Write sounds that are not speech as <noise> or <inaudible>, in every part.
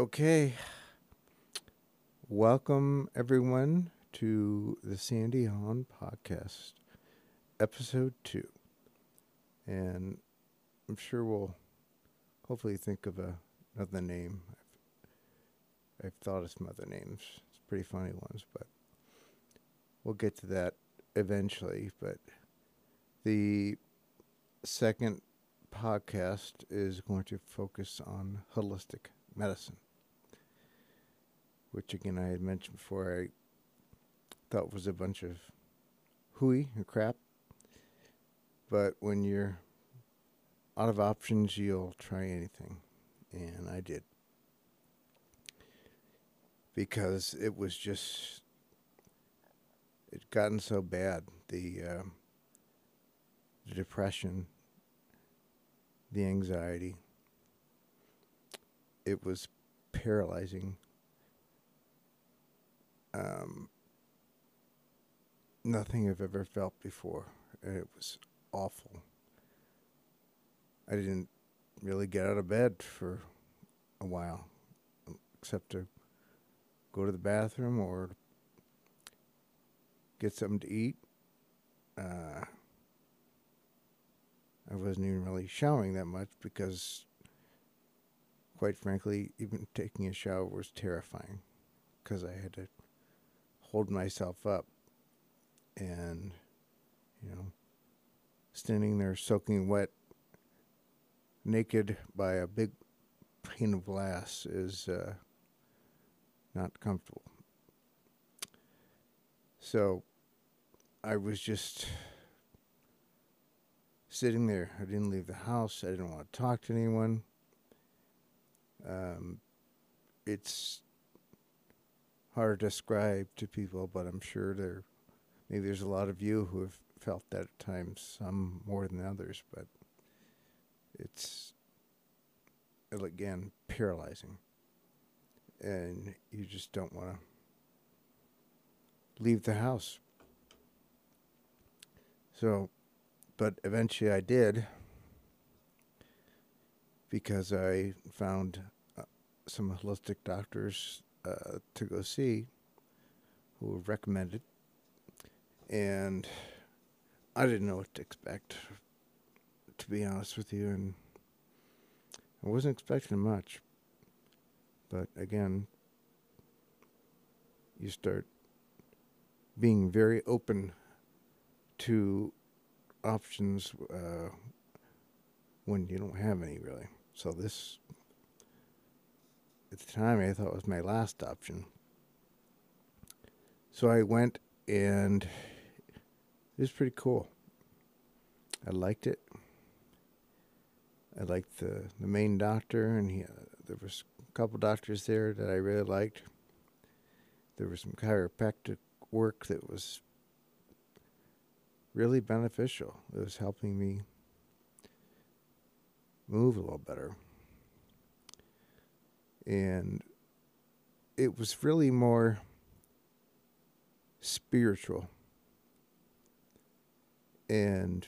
Okay. Welcome, everyone, to the Sandy Hahn podcast, episode two. And I'm sure we'll hopefully think of a, another name. I've, I've thought of some other names, it's pretty funny ones, but we'll get to that eventually. But the second podcast is going to focus on holistic medicine, which again I had mentioned before. I thought was a bunch of hooey and crap, but when you're out of options, you'll try anything, and I did because it was just it gotten so bad the uh, the depression the anxiety. It was paralyzing. Um, nothing I've ever felt before. It was awful. I didn't really get out of bed for a while, except to go to the bathroom or get something to eat. Uh, I wasn't even really showering that much because, quite frankly, even taking a shower was terrifying because I had to hold myself up and, you know, standing there soaking wet, naked by a big pane of glass is uh, not comfortable. So I was just sitting there. I didn't leave the house. I didn't want to talk to anyone. Um, it's hard to describe to people, but I'm sure there, maybe there's a lot of you who have felt that at times, some more than others, but it's, again, paralyzing. And you just don't want to leave the house. So but eventually I did because I found uh, some holistic doctors uh, to go see who were recommended, and I didn't know what to expect, to be honest with you, and I wasn't expecting much. But again, you start being very open to options uh, when you don't have any really. So this, at the time, I thought was my last option. So I went, and it was pretty cool. I liked it. I liked the the main doctor, and he, uh, there was a couple doctors there that I really liked. There was some chiropractic work that was really beneficial. It was helping me move a little better. And it was really more spiritual and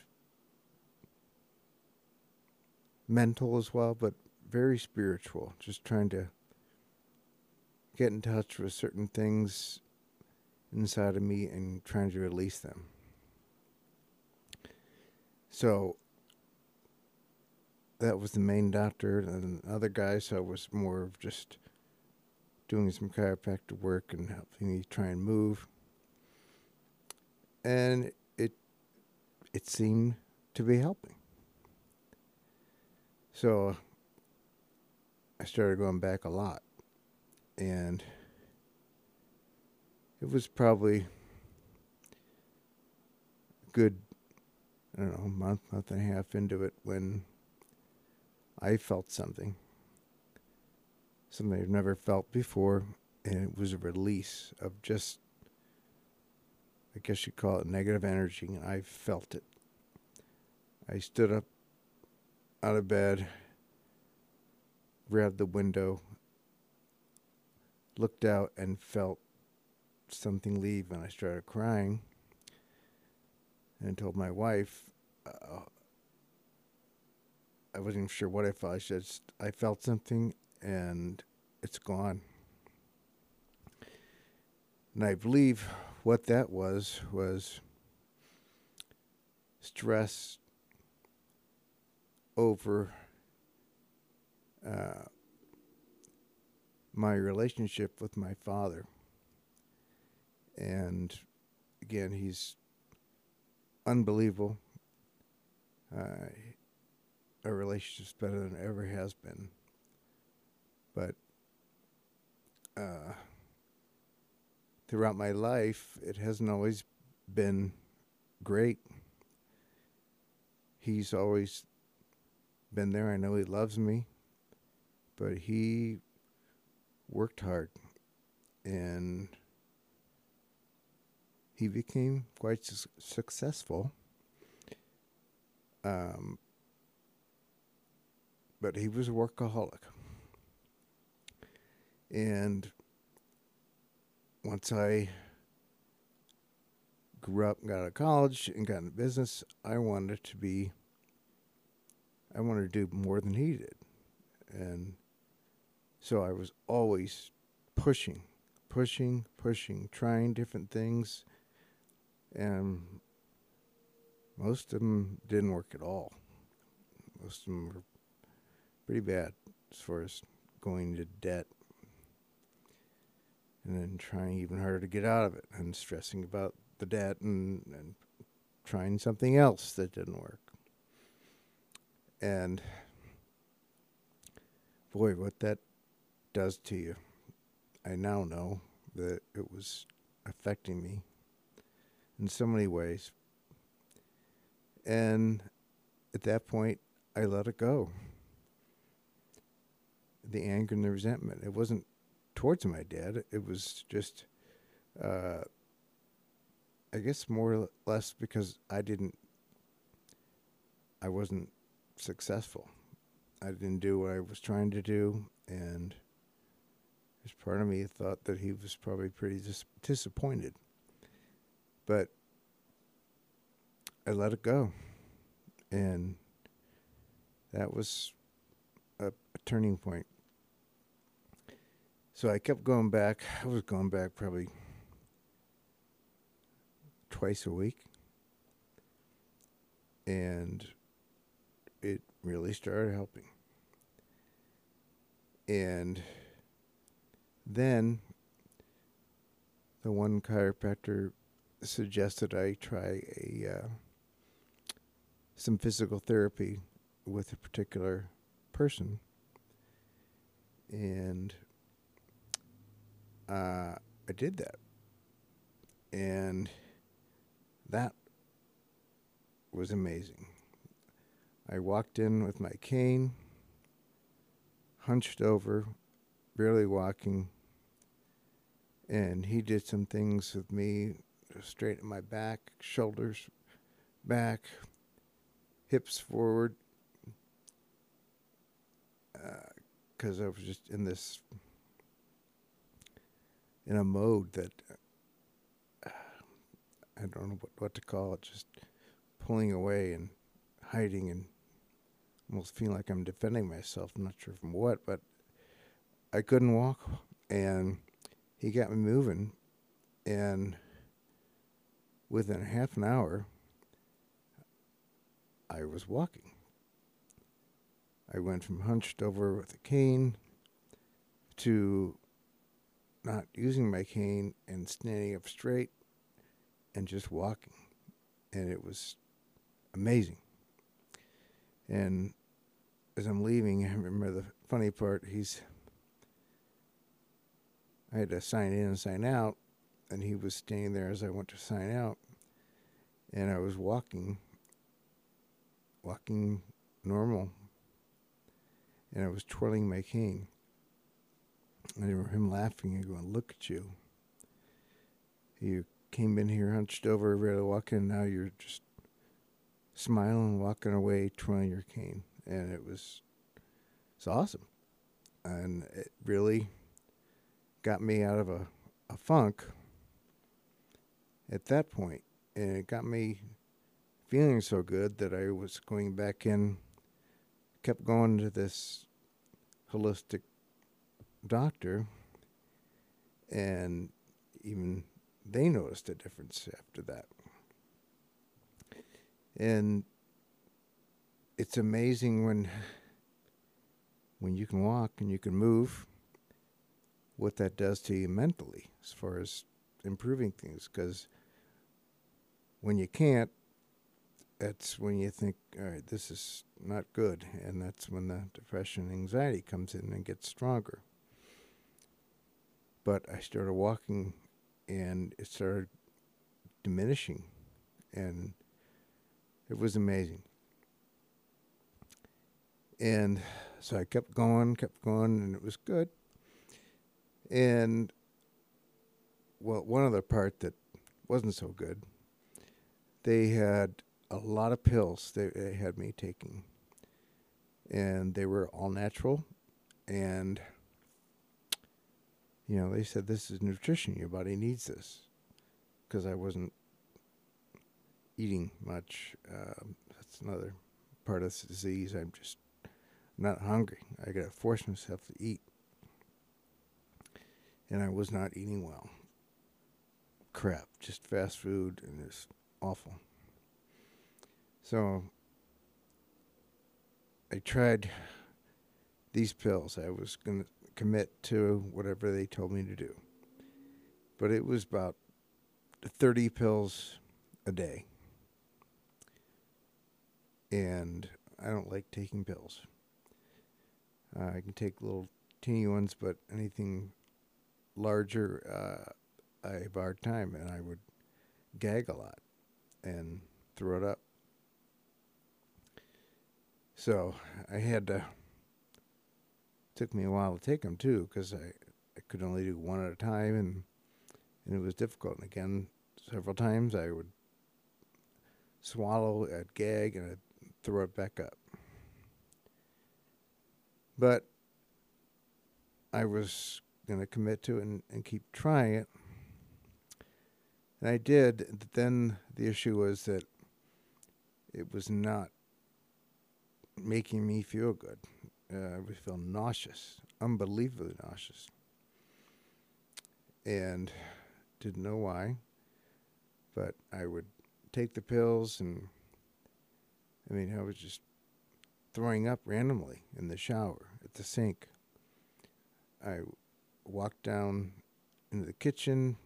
mental as well, but very spiritual. Just trying to get in touch with certain things inside of me and trying to release them. So that was the main doctor, and other guy, so it was more of just doing some chiropractic work and helping me try and move. And it it seemed to be helping. So I started going back a lot. And it was probably good I don't know, month, month and a half into it when I felt something. Something I've never felt before, and it was a release of just, I guess you'd call it negative energy, and I felt it. I stood up out of bed, grabbed the window, looked out, and felt something leave, and I started crying and told my wife uh, I wasn't even sure what I felt. I just I felt something, and it's gone. And I believe what that was was stress over uh, my relationship with my father. And again, he's unbelievable. Uh, our relationship's better than it ever has been. But uh, throughout my life, it hasn't always been great. He's always been there. I know he loves me, but he worked hard and he became quite su- successful. Um, but he was a workaholic. And once I grew up, and got out of college, and got into business, I wanted to be, I wanted to do more than he did. And so I was always pushing, pushing, pushing, trying different things. And most of them didn't work at all. Most of them were pretty bad as far as going to debt and then trying even harder to get out of it and stressing about the debt and, and trying something else that didn't work. And boy, what that does to you, I now know that it was affecting me in so many ways. And at that point, I let it go. The anger and the resentment. It wasn't towards my dad. It was just, uh, I guess, more or less because I didn't, I wasn't successful. I didn't do what I was trying to do, and there's part of me thought that he was probably pretty dis- disappointed. But I let it go, and that was turning point. So I kept going back. I was going back probably twice a week. And it really started helping. And then the one chiropractor suggested I try a uh, some physical therapy with a particular person. And uh, I did that. And that was amazing. I walked in with my cane, hunched over, barely walking, and he did some things with me, straighten my back, shoulders back, hips forward, because I was just in this in a mode that uh, I don't know what, what to call it, just pulling away and hiding and almost feeling like I'm defending myself. I'm not sure from what, but I couldn't walk, and he got me moving, and within half an hour, I was walking. I went from hunched over with a cane to not using my cane and standing up straight and just walking. And it was amazing. And as I'm leaving, <laughs> I remember the funny part. He's, I had to sign in and sign out, and he was standing there as I went to sign out. And I was walking, walking normal, and I was twirling my cane. I remember him laughing and going, Look at you. You came in here hunched over, ready to walk in, now you're just smiling, walking away, twirling your cane. And it was it's awesome. And it really got me out of a, a funk at that point. And it got me feeling so good that I was going back in, kept going to this holistic doctor, and even they noticed a difference after that. And it's amazing when when you can walk and you can move what that does to you mentally as far as improving things because when you can't that's when you think all right this is not good and that's when the depression and anxiety comes in and gets stronger but i started walking and it started diminishing and it was amazing and so I kept going, kept going, and it was good. And well, one other part that wasn't so good, they had a lot of pills they, they had me taking, and they were all natural, and you know they said this is nutrition, your body needs this, because I wasn't eating much. Um, that's another part of this disease. I'm just not hungry. I got to force myself to eat. And I was not eating well. Crap, just fast food, and it's awful. So I tried these pills. I was going to commit to whatever they told me to do. But it was about 30 pills a day. And I don't like taking pills. Uh, I can take little teeny ones, but anything larger, uh, I have a hard time, and I would gag a lot and throw it up. So I had to. Took me a while to take them too, because I, I could only do one at a time, and and it was difficult. And again, several times I would swallow, I'd gag, and I'd throw it back up. But I was going to commit to it and, and keep trying it. And I did. Then the issue was that it was not making me feel good. Uh, I would feel nauseous, unbelievably nauseous. And didn't know why. But I would take the pills, and I mean, I was just throwing up randomly in the shower at the sink. I walked down into the kitchen,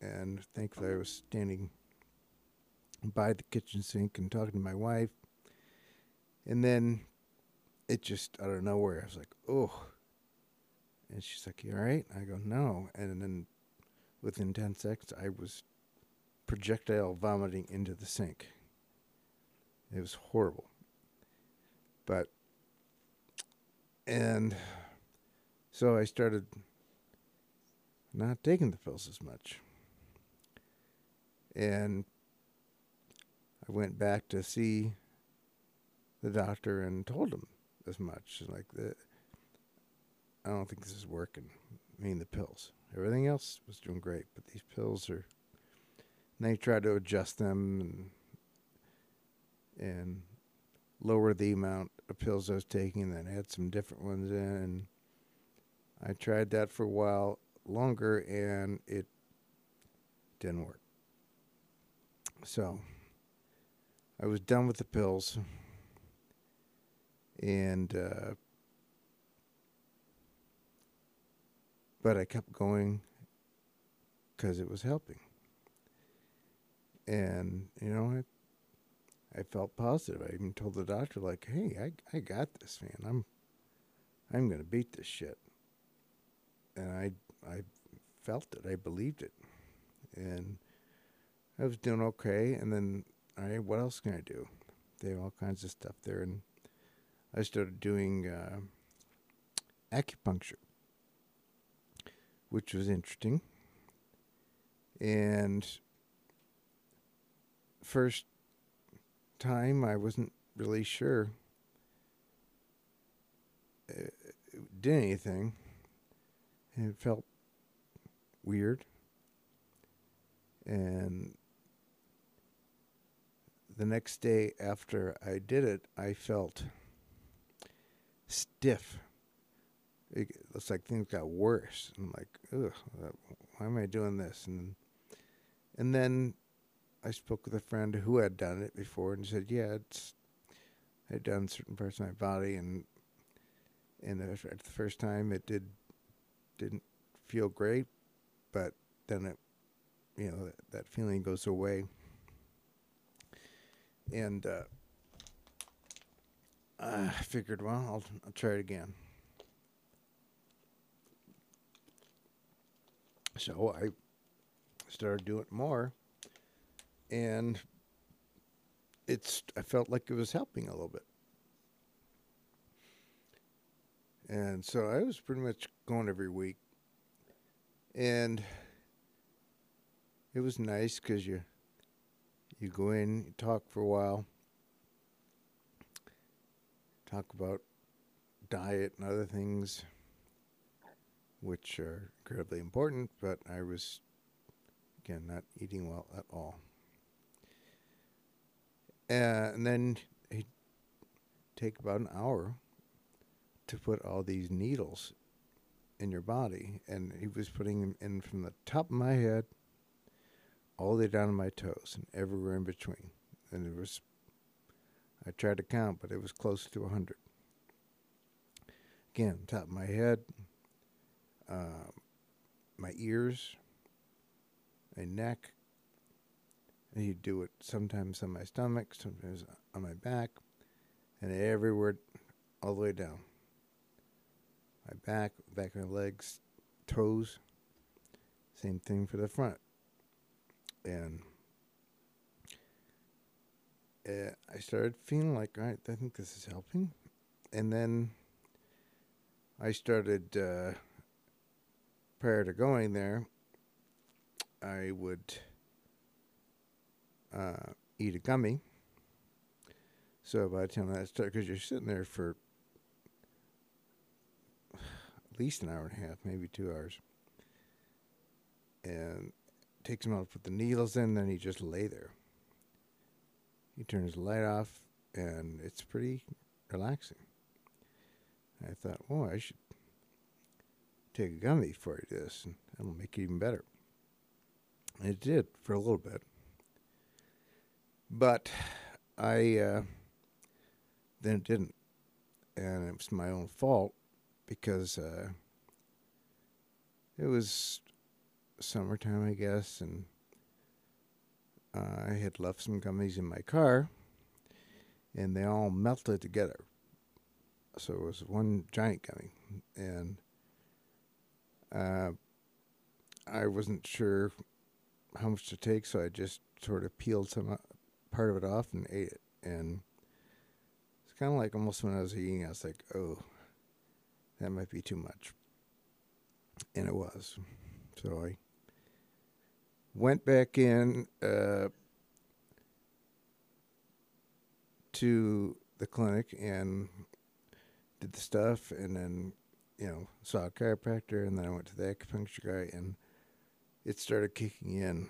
and thankfully I was standing by the kitchen sink and talking to my wife. And then it just out of nowhere, I was like, "Oh," and she's like, "You all right?" I go, "No," and then within ten seconds, I was projectile vomiting into the sink. It was horrible. But, and so I started not taking the pills as much. And I went back to see the doctor and told him as much. Like, the, I don't think this is working. I mean, the pills. Everything else was doing great, but these pills are. And they tried to adjust them and and lower the amount of pills I was taking, and then add some different ones in. And I tried that for a while longer, and it didn't work. So I was done with the pills, and uh, but I kept going because it was helping. And you know, it I felt positive. I even told the doctor, like, "Hey, I I got this, man. I'm I'm gonna beat this shit." And I I felt it. I believed it, and I was doing okay. And then, all right, what else can I do? They have all kinds of stuff there, and I started doing uh, acupuncture, which was interesting. And first time, I wasn't really sure it did anything. It felt weird. And the next day after I did it, I felt stiff. it, looks like things got worse. I'm like, ugh, why am I doing this? And and then I spoke with a friend who had done it before and said, yeah, it's I had done certain parts of my body and and the first time it did didn't feel great, but then it you know that, that feeling goes away. And uh, I figured, well, I'll, I'll try it again. So I started doing more, and it's I felt like it was helping a little bit. And so I was pretty much going every week. And it was nice because you you go in, you talk for a while, talk about diet and other things, which are incredibly important. But I was again not eating well at all. Uh, and then he'd take about an hour to put all these needles in your body, and he was putting them in from the top of my head all the way down to my toes and everywhere in between. And it was, I tried to count, but it was close to a 100. Again, top of my head, uh, my ears, my neck. And he'd do it sometimes on my stomach, sometimes on my back, and everywhere, all the way down. My back, back of my legs, toes. Same thing for the front and uh, I started feeling like, all right, I think this is helping. And then I started, uh, prior to going there, I would uh, eat a gummy. So by the time that started, because you're sitting there for at least an hour and a half, maybe two hours. And takes him out, put the needles in, then he just lay there. He turns the light off, and it's pretty relaxing. I thought, oh, I should take a gummy do this, and that'll make it even better. And it did for a little bit. But I uh, then it didn't. And it was my own fault because uh, it was summertime, I guess, and uh, I had left some gummies in my car, and they all melted together. So it was one giant gummy, and uh, I wasn't sure how much to take, so I just sort of peeled some uh, part of it off and ate it. And it's kind of like almost when I was eating, I was like, "Oh, that might be too much," and it was. So I went back in uh, to the clinic and did the stuff, and then you know saw a chiropractor, and then I went to the acupuncture guy, and it started kicking in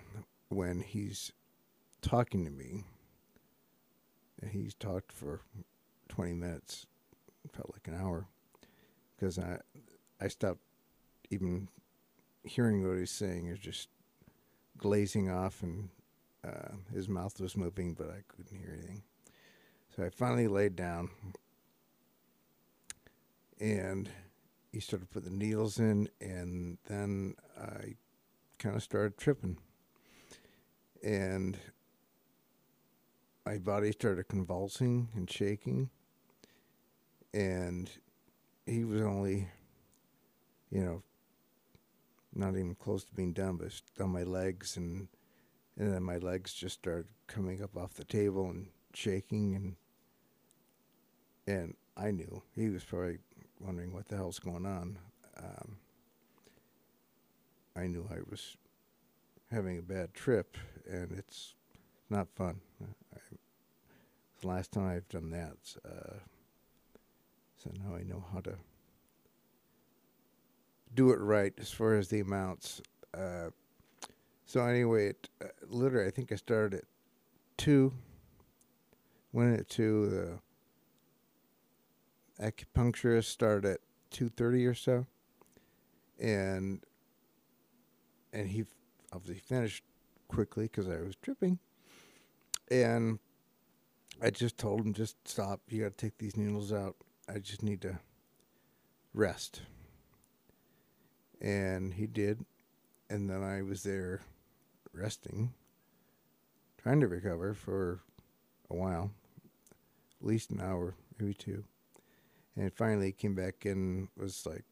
when he's talking to me, and he's talked for twenty minutes, felt like an hour, because I I stopped even hearing what he's saying. Is just glazing off and uh, his mouth was moving, but I couldn't hear anything. So I finally laid down and he started putting the needles in, and then I kind of started tripping. And my body started convulsing and shaking. And he was only, you know, not even close to being done, but on my legs, and and then my legs just started coming up off the table and shaking, and and I knew he was probably wondering what the hell's going on. Um, I knew I was having a bad trip, and it's not fun. I, the last time I've done that, uh, so now I know how to do it right as far as the amounts. Uh, so anyway, it, uh, literally, I think I started at two. Went at two. The acupuncturist started at two thirty or so, and and he obviously finished quickly because I was tripping, and I just told him just stop. You got to take these needles out. I just need to rest, and he did, and then I was there resting, trying to recover for a while, at least an hour, maybe two. And finally came back and was like,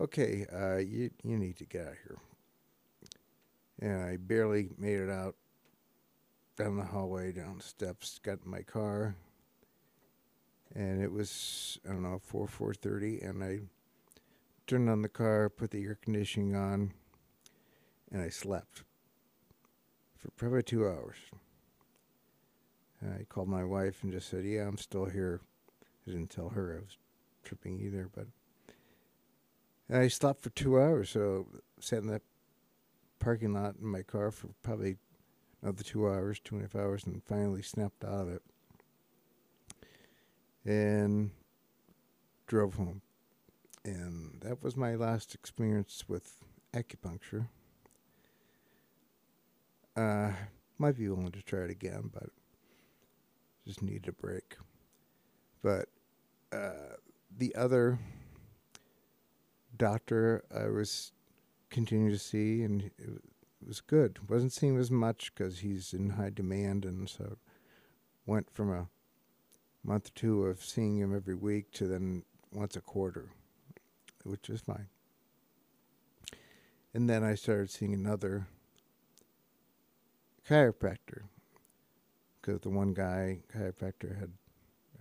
okay, uh, you, you need to get out of here. And I barely made it out down the hallway, down the steps, got in my car. And it was, I don't know, 4, 4.30. And I turned on the car, put the air conditioning on, and I slept for probably two hours. I called my wife and just said, "Yeah, I'm still here." I didn't tell her I was tripping either, but and I slept for two hours. So sat in that parking lot in my car for probably another two hours, two and a half hours, and finally snapped out of it and drove home. And that was my last experience with acupuncture. Uh, might be willing to try it again, but just need a break. But uh, the other doctor I was continuing to see, and it was good. wasn't seeing as much because he's in high demand, and so went from a month or two of seeing him every week to then once a quarter, which was fine. And then I started seeing another chiropractor because the one guy chiropractor had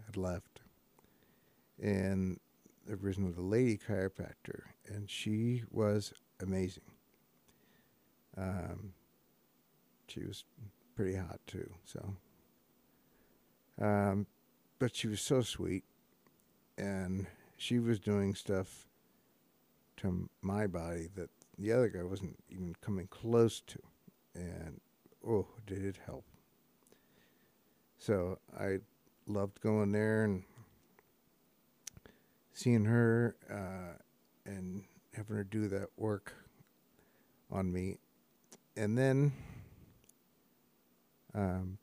had left, and there was another lady chiropractor, and she was amazing. Um, she was pretty hot too, so. Um, but she was so sweet, and she was doing stuff to my body that the other guy wasn't even coming close to, and oh, did it help. So I loved going there and seeing her uh, and having her do that work on me. And then, um,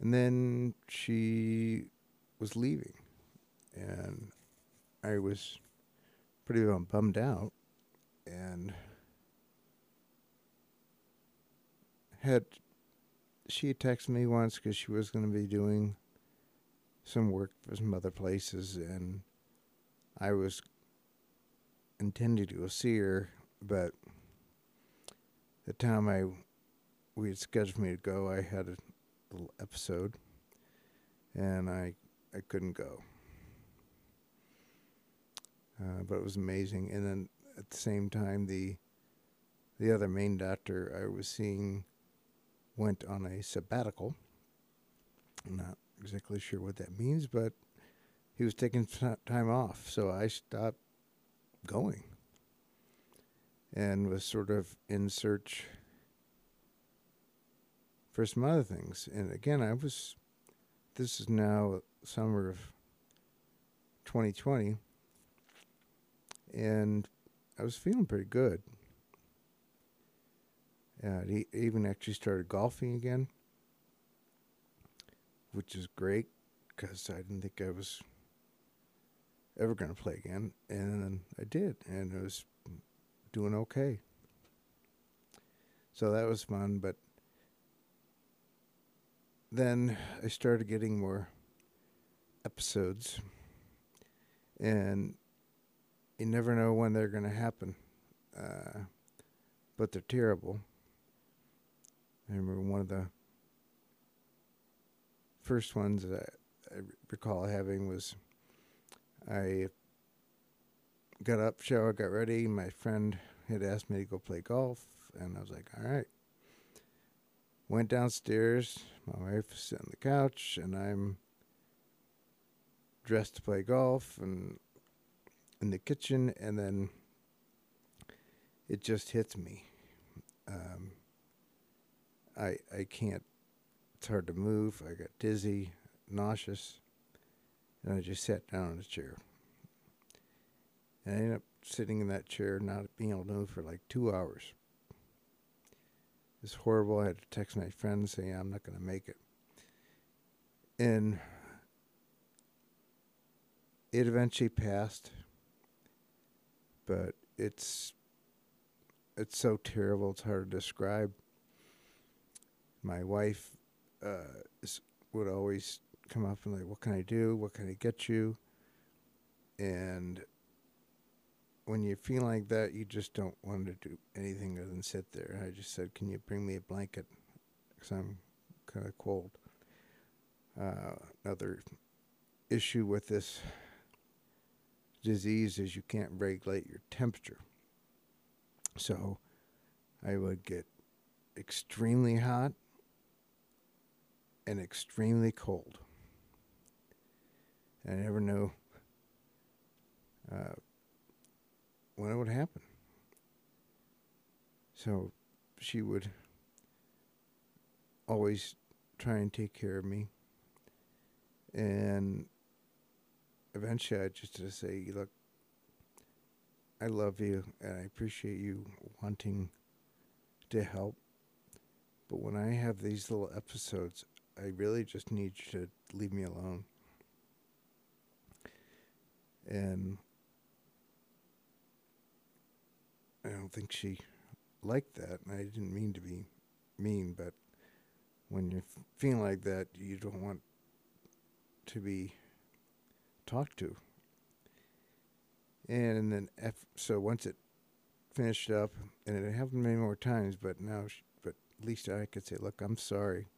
and then she was leaving, and I was pretty um, bummed out, and had she texted me once because she was going to be doing some work for some other places, and I was intending to go see her, but the time I we had scheduled me to go, I had a little episode, and I I couldn't go. Uh, but it was amazing, and then at the same time, the the other main doctor I was seeing went on a sabbatical. I'm not exactly sure what that means, but he was taking time off, so I stopped going and was sort of in search for some other things. And again, I was, this is now summer of 2020, and I was feeling pretty good. Uh, he even actually started golfing again, which is great because I didn't think I was ever going to play again. And I did, and it was doing okay. So that was fun, but then I started getting more episodes, and you never know when they're going to happen, uh, but they're terrible. I remember one of the first ones that I recall having was I got up, showered, got ready. My friend had asked me to go play golf, and I was like, all right. Went downstairs. My wife was sitting on the couch, and I'm dressed to play golf and in the kitchen, and then it just hits me. Um, I I can't. It's hard to move. I got dizzy, nauseous, and I just sat down in a chair And I ended up sitting in that chair, not being able to move for like two hours. It's horrible. I had to text my friends saying I'm not going to make it. And it eventually passed, but it's it's so terrible. It's hard to describe. My wife uh, would always come up and like, "What can I do? What can I get you?" And when you feel like that, you just don't want to do anything other than sit there. I just said, "Can you bring me a blanket?" Because I'm kind of cold. Uh, another issue with this disease is you can't regulate your temperature. So I would get extremely hot and extremely cold. I never knew uh, when it would happen. So she would always try and take care of me. And eventually I just to say, look, I love you and I appreciate you wanting to help. But when I have these little episodes, I really just need you to leave me alone. And I don't think she liked that. And I didn't mean to be mean, but when you're feeling like that, you don't want to be talked to. And then, F, so once it finished up, and it happened many more times, but now, she, but at least I could say, look, I'm sorry.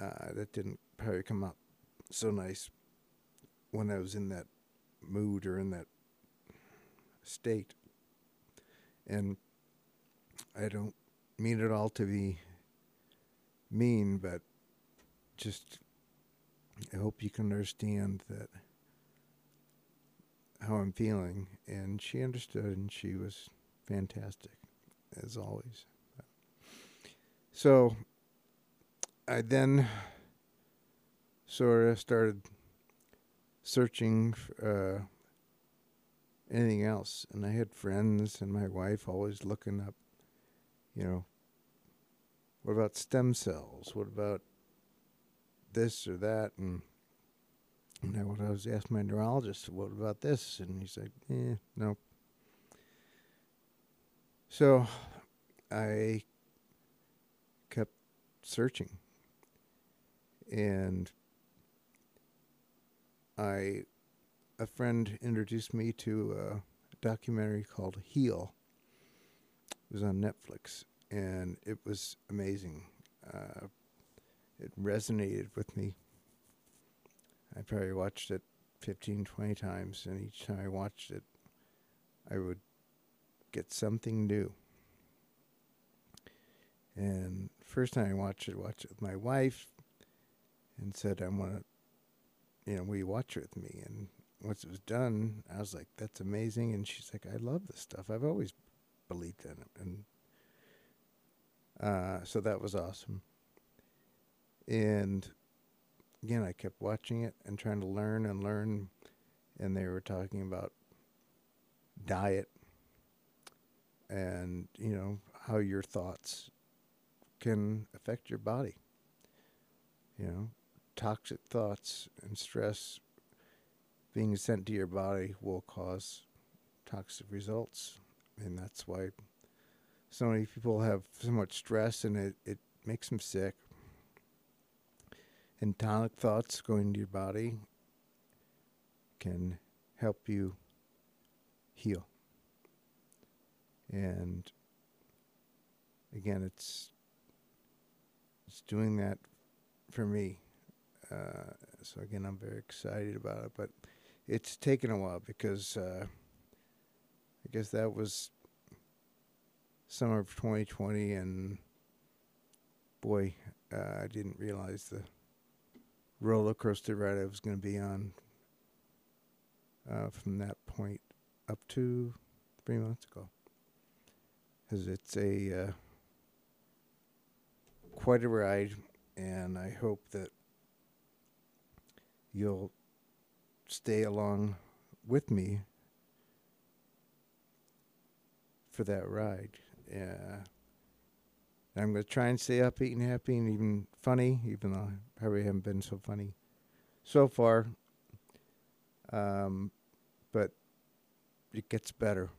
Uh, that didn't probably come out so nice when I was in that mood or in that state. And I don't mean it all to be mean, but just I hope you can understand that how I'm feeling. And she understood, and she was fantastic, as always. So I then sort of started searching uh, anything else, and I had friends and my wife always looking up, you know, what about stem cells? What about this or that? And and I, was asking my neurologist, what about this? And he's like, eh, no. So I kept searching. And I, a friend introduced me to a documentary called Heal. It was on Netflix, and it was amazing. Uh, it resonated with me I probably watched it 15, 20 times, and each time I watched it, I would get something new. And first time I watched it, watched it with my wife, and said, "I want to, you know, will you watch it with me?" And once it was done, I was like, "That's amazing!" And she's like, "I love this stuff. I've always believed in it." And uh, so that was awesome. And again, I kept watching it and trying to learn and learn. And they were talking about diet and, you know, how your thoughts can affect your body. You know, toxic thoughts and stress being sent to your body will cause toxic results. And that's why so many people have so much stress and it, it makes them sick and tonic thoughts going into your body can help you heal. And again, it's it's doing that for me. Uh, so again, I'm very excited about it, but it's taken a while because uh, I guess that was summer of 2020, and boy, uh, I didn't realize the roller coaster ride I was going to be on uh, from that point up to three months ago. Because it's a uh, quite a ride, and I hope that you'll stay along with me for that ride. Yeah. I'm going to try and stay upbeat and happy and even funny, even though I probably haven't been so funny so far. Um, but it gets better.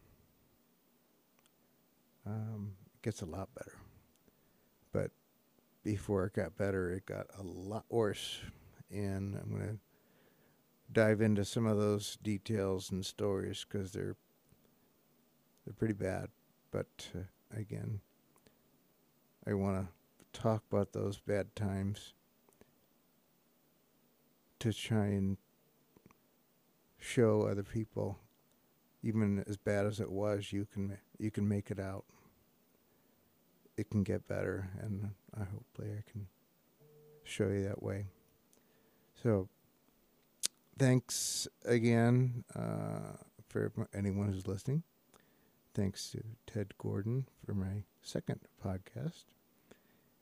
Um, it gets a lot better. But before it got better, it got a lot worse. And I'm going to dive into some of those details and stories because they're they're pretty bad. But uh, again, I want to talk about those bad times to try and show other people, even as bad as it was, you can you can make it out. It can get better, and I hopefully I can show you that way. So, thanks again uh, for anyone who's listening. Thanks to Ted Gordon for my second podcast.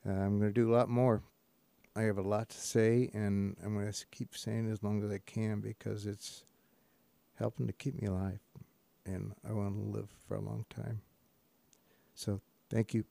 Uh, I'm going to do a lot more. I have a lot to say, and I'm going to keep saying as long as I can because it's helping to keep me alive, and I want to live for a long time. So, thank you.